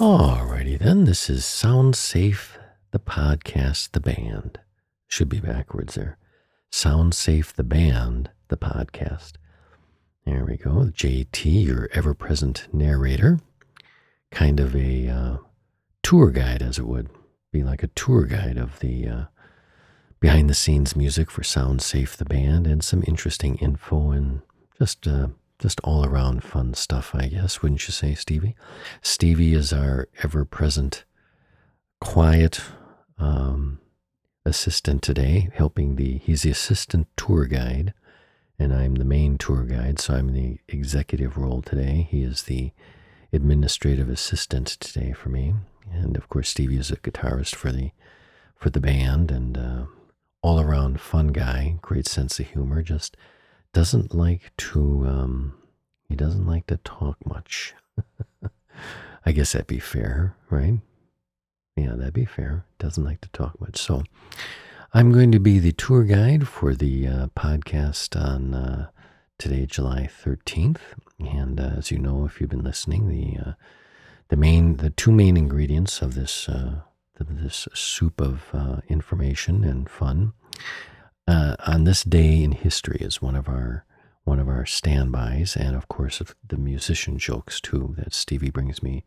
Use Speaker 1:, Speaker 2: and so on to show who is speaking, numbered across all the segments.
Speaker 1: Alrighty then, this is Sound Safe, the podcast, the band. Should be backwards there. Sound Safe, the band, the podcast. There we go. JT, your ever present narrator. Kind of a uh, tour guide, as it would be like a tour guide of the uh, behind the scenes music for Sound Safe, the band, and some interesting info and just uh, just all around fun stuff, I guess, wouldn't you say, Stevie? Stevie is our ever present, quiet um, assistant today, helping the, he's the assistant tour guide, and I'm the main tour guide, so I'm the executive role today. He is the administrative assistant today for me. And of course, Stevie is a guitarist for the, for the band and uh, all around fun guy, great sense of humor, just doesn't like to um, he doesn't like to talk much. I guess that'd be fair, right? Yeah, that'd be fair. Doesn't like to talk much. So I'm going to be the tour guide for the uh, podcast on uh, today, July 13th. And uh, as you know, if you've been listening, the uh, the main the two main ingredients of this uh, this soup of uh, information and fun uh, on this day in history is one of our one of our standbys, and of course the musician jokes too. That Stevie brings me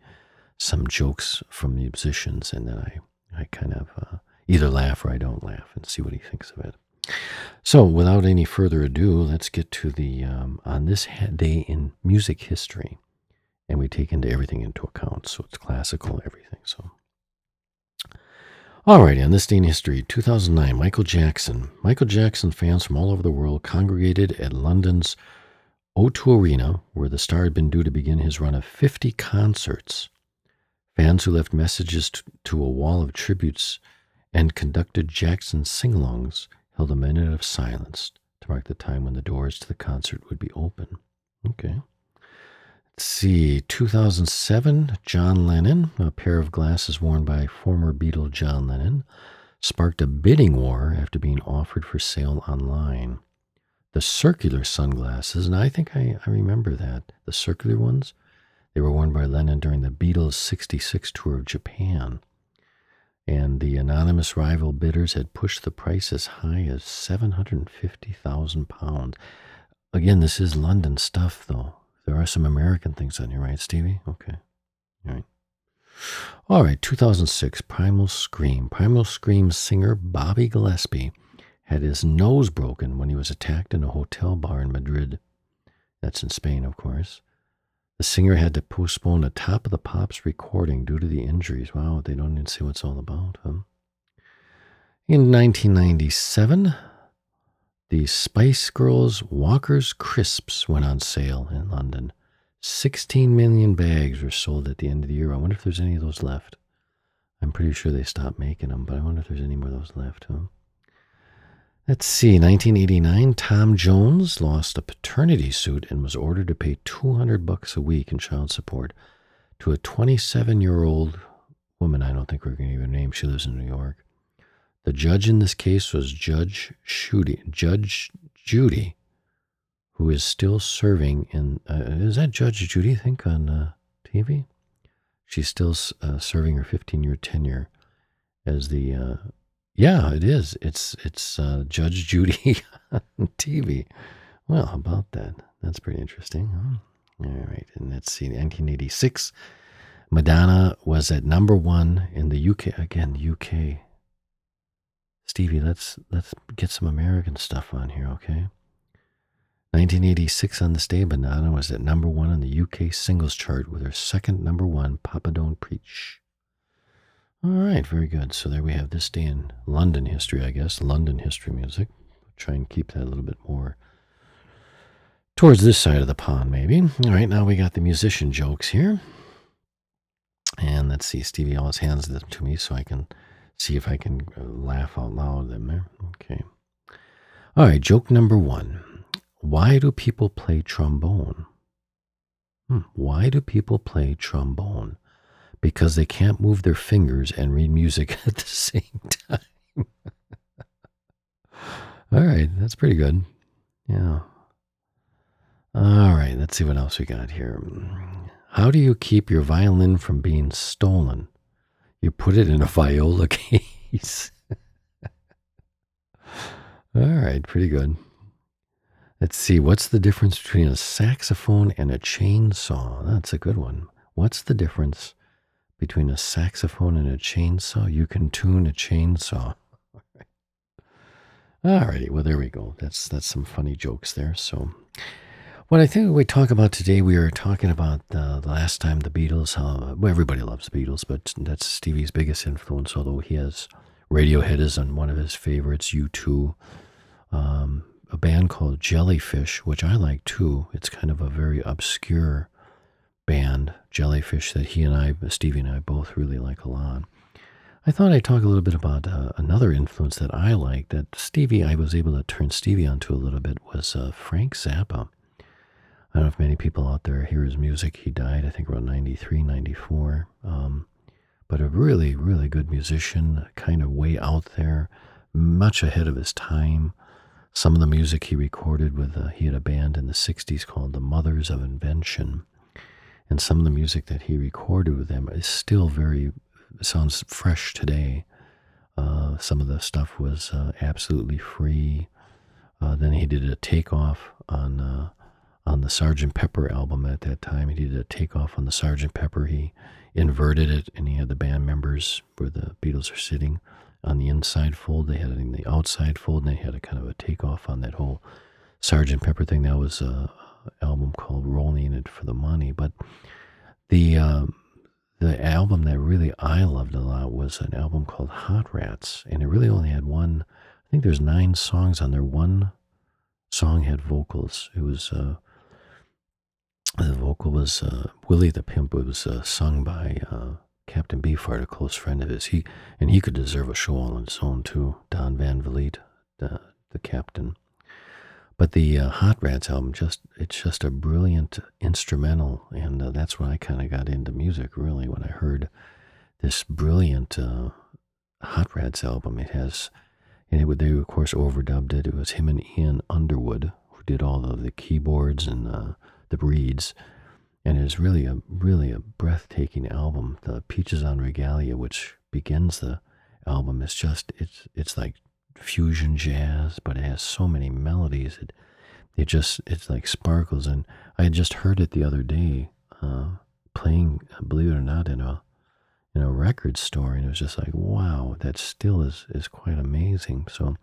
Speaker 1: some jokes from the musicians, and then I I kind of uh, either laugh or I don't laugh and see what he thinks of it. So, without any further ado, let's get to the um, on this day in music history, and we take into everything into account. So it's classical, everything. So. Alrighty, on this day in history, 2009, Michael Jackson. Michael Jackson fans from all over the world congregated at London's O2 Arena, where the star had been due to begin his run of 50 concerts. Fans who left messages to, a wall of tributes and conducted Jackson's sing-alongs held a minute of silence to mark the time when the doors to the concert would be open. Okay. Let's see, 2007, John Lennon, a pair of glasses worn by former Beatle John Lennon, sparked a bidding war after being offered for sale online. The circular sunglasses, and I think I, I remember that, the circular ones, they were worn by Lennon during the Beatles' 66 tour of Japan. And the anonymous rival bidders had pushed the price as high as £750,000. Again, this is London stuff, though. There are some American things on here, right, Stevie? Okay. All right. All right, 2006, Primal Scream. Primal Scream singer Bobby Gillespie had his nose broken when he was attacked in a hotel bar in Madrid. That's in Spain, of course. The singer had to postpone a Top of the Pops recording due to the injuries. Wow, they don't even see what's all about, huh? In 1997, the Spice Girls Walker's Crisps went on sale in London. 16 million bags were sold at the end of the year. I wonder if there's any of those left. I'm pretty sure they stopped making them, but I wonder if there's any more of those left. Huh? Let's see. 1989, Tom Jones lost a paternity suit and was ordered to pay 200 bucks a week in child support to a 27 year old woman. I don't think we're going to her name. She lives in New York. The judge in this case was Judge Judy, Judge Judy, who is still serving in. Uh, is that Judge Judy? I think on uh, TV. She's still uh, serving her 15-year tenure as the. Uh, yeah, it is. It's it's uh, Judge Judy on TV. Well, about that? That's pretty interesting. Huh? All right, and let's see. 1986, Madonna was at number one in the UK. Again, UK Stevie, let's let's get some American stuff on here, okay? 1986 on this day, Madonna was at number one on the UK singles chart with her second number one, Papa Don't Preach. All right, very good. So there we have this day in London history, I guess, London history music. Try and keep that a little bit more towards this side of the pond, maybe. All right, now we got the musician jokes here. And let's see, Stevie always hands them to me so I can see if I can uh, laugh out loud there. Okay. All right, joke number one. Why do people play trombone? Hmm. Why do people play trombone? Because they can't move their fingers and read music at the same time. All right, that's pretty good. Yeah. All right, let's see what else we got here. How do you keep your violin from being stolen? You put it in a viola case. All right, pretty good. Let's see, what's the difference between a saxophone and a chainsaw? That's a good one. What's the difference between a saxophone and a chainsaw? You can tune a chainsaw. All righty, well there we go. That's that's some funny jokes there. So what I think we talk about today, we are talking about uh, the last time the Beatles. How well, everybody loves the Beatles, but that's Stevie's biggest influence. Although he has Radiohead is on one of his favorites. U2, um, a band called Jellyfish, which I like too. It's kind of a very obscure band, Jellyfish, that he and I, Stevie and I, both really like a lot. I thought I'd talk a little bit about uh, another influence that I like that Stevie, I was able to turn Stevie onto a little bit, was uh, Frank Zappa. I don't know if many people out there hear his music. He died, I think, around 93, 94. Um, but a really, really good musician, kind of way out there, much ahead of his time. Some of the music he recorded with, uh, he had a band in the 60s called the Mothers of Invention. And some of the music that he recorded with them is still very, sounds fresh today. Uh, some of the stuff was uh, absolutely free. Uh, then he did a takeoff on uh, on the Sergeant Pepper album at that time. He did a takeoff on the Sergeant Pepper. He inverted it, and he had the band members where the Beatles are sitting on the inside fold. They had it in the outside fold, and they had a kind of a takeoff on that whole Sergeant Pepper thing. That was a album called "Rolling It for the Money." But the um, the album that really I loved a lot was an album called Hot Rats, and it really only had one. I think there's nine songs on there. One song had vocals. It was uh, the vocal was uh, Willie the Pimp. It was uh, sung by uh, Captain Beefheart, a close friend of his. He and he could deserve a show all on its own too. Don Van Vliet, the the captain. But the uh, Hot Rats album, just it's just a brilliant instrumental, and uh, that's when I kind of got into music. Really, when I heard this brilliant uh, Hot Rats album, it has, and it would they of course overdubbed it. It was him and Ian Underwood who did all of the keyboards and the reeds, and it is really a really a breathtaking album. The Peaches en Regalia, which begins the album, is just it's it's like fusion jazz, but it has so many melodies. It it just it's like sparkles, and I had just heard it the other day, uh, playing, believe it or not, in a in a record store, and it was just like, wow, that still is is quite amazing. So,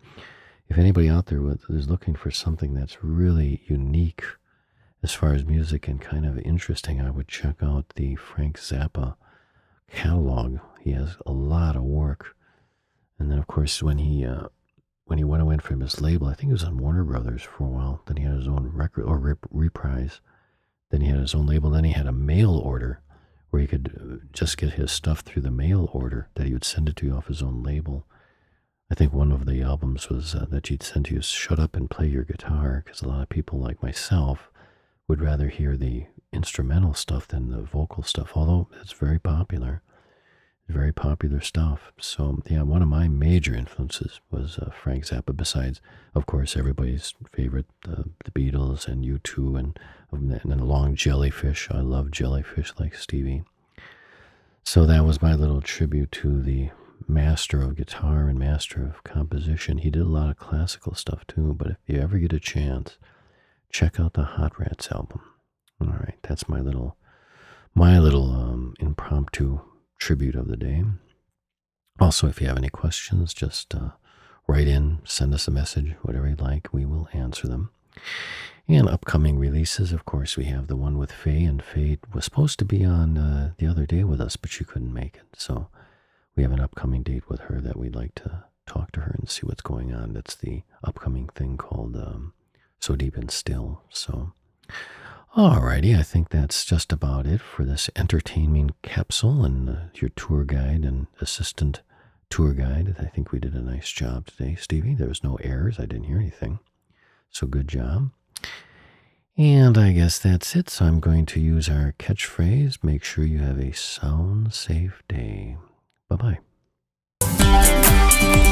Speaker 1: if anybody out there is looking for something that's really unique as far as music and kind of interesting, I would check out the Frank Zappa catalog. He has a lot of work. And then, of course, when he uh, when he went away from his label, I think he was on Warner Brothers for a while. Then he had his own record or rep- reprise. Then he had his own label. Then he had a mail order where he could uh, just get his stuff through the mail order that he would send it to you off his own label. I think one of the albums was uh, that he'd send to you "Shut Up and Play Your Guitar" because a lot of people like myself would rather hear the instrumental stuff than the vocal stuff, although it's very popular. Very popular stuff. So, yeah, one of my major influences was uh, Frank Zappa, besides, of course, everybody's favorite, uh, the Beatles and U2 and, and then along Jellyfish. I love Jellyfish like Stevie. So that was my little tribute to the master of guitar and master of composition. He did a lot of classical stuff too, but if you ever get a chance, check out the Hot Rats album. All right, that's my little my little um, impromptu tribute of the day. Also, if you have any questions, just uh, write in, send us a message, whatever you like. We will answer them. And upcoming releases, of course, we have the one with Faye, and Faye was supposed to be on uh, the other day with us, but she couldn't make it. So we have an upcoming date with her that we'd like to talk to her and see what's going on. That's the upcoming thing called um, so deep and still. So, alrighty, I think that's just about it for this entertaining capsule and uh, your tour guide and assistant tour guide. I think we did a nice job today, Stevie. There was no errors. I didn't hear anything. So good job. And I guess that's it. So I'm going to use our catchphrase. Make sure you have a sound safe day. Bye bye.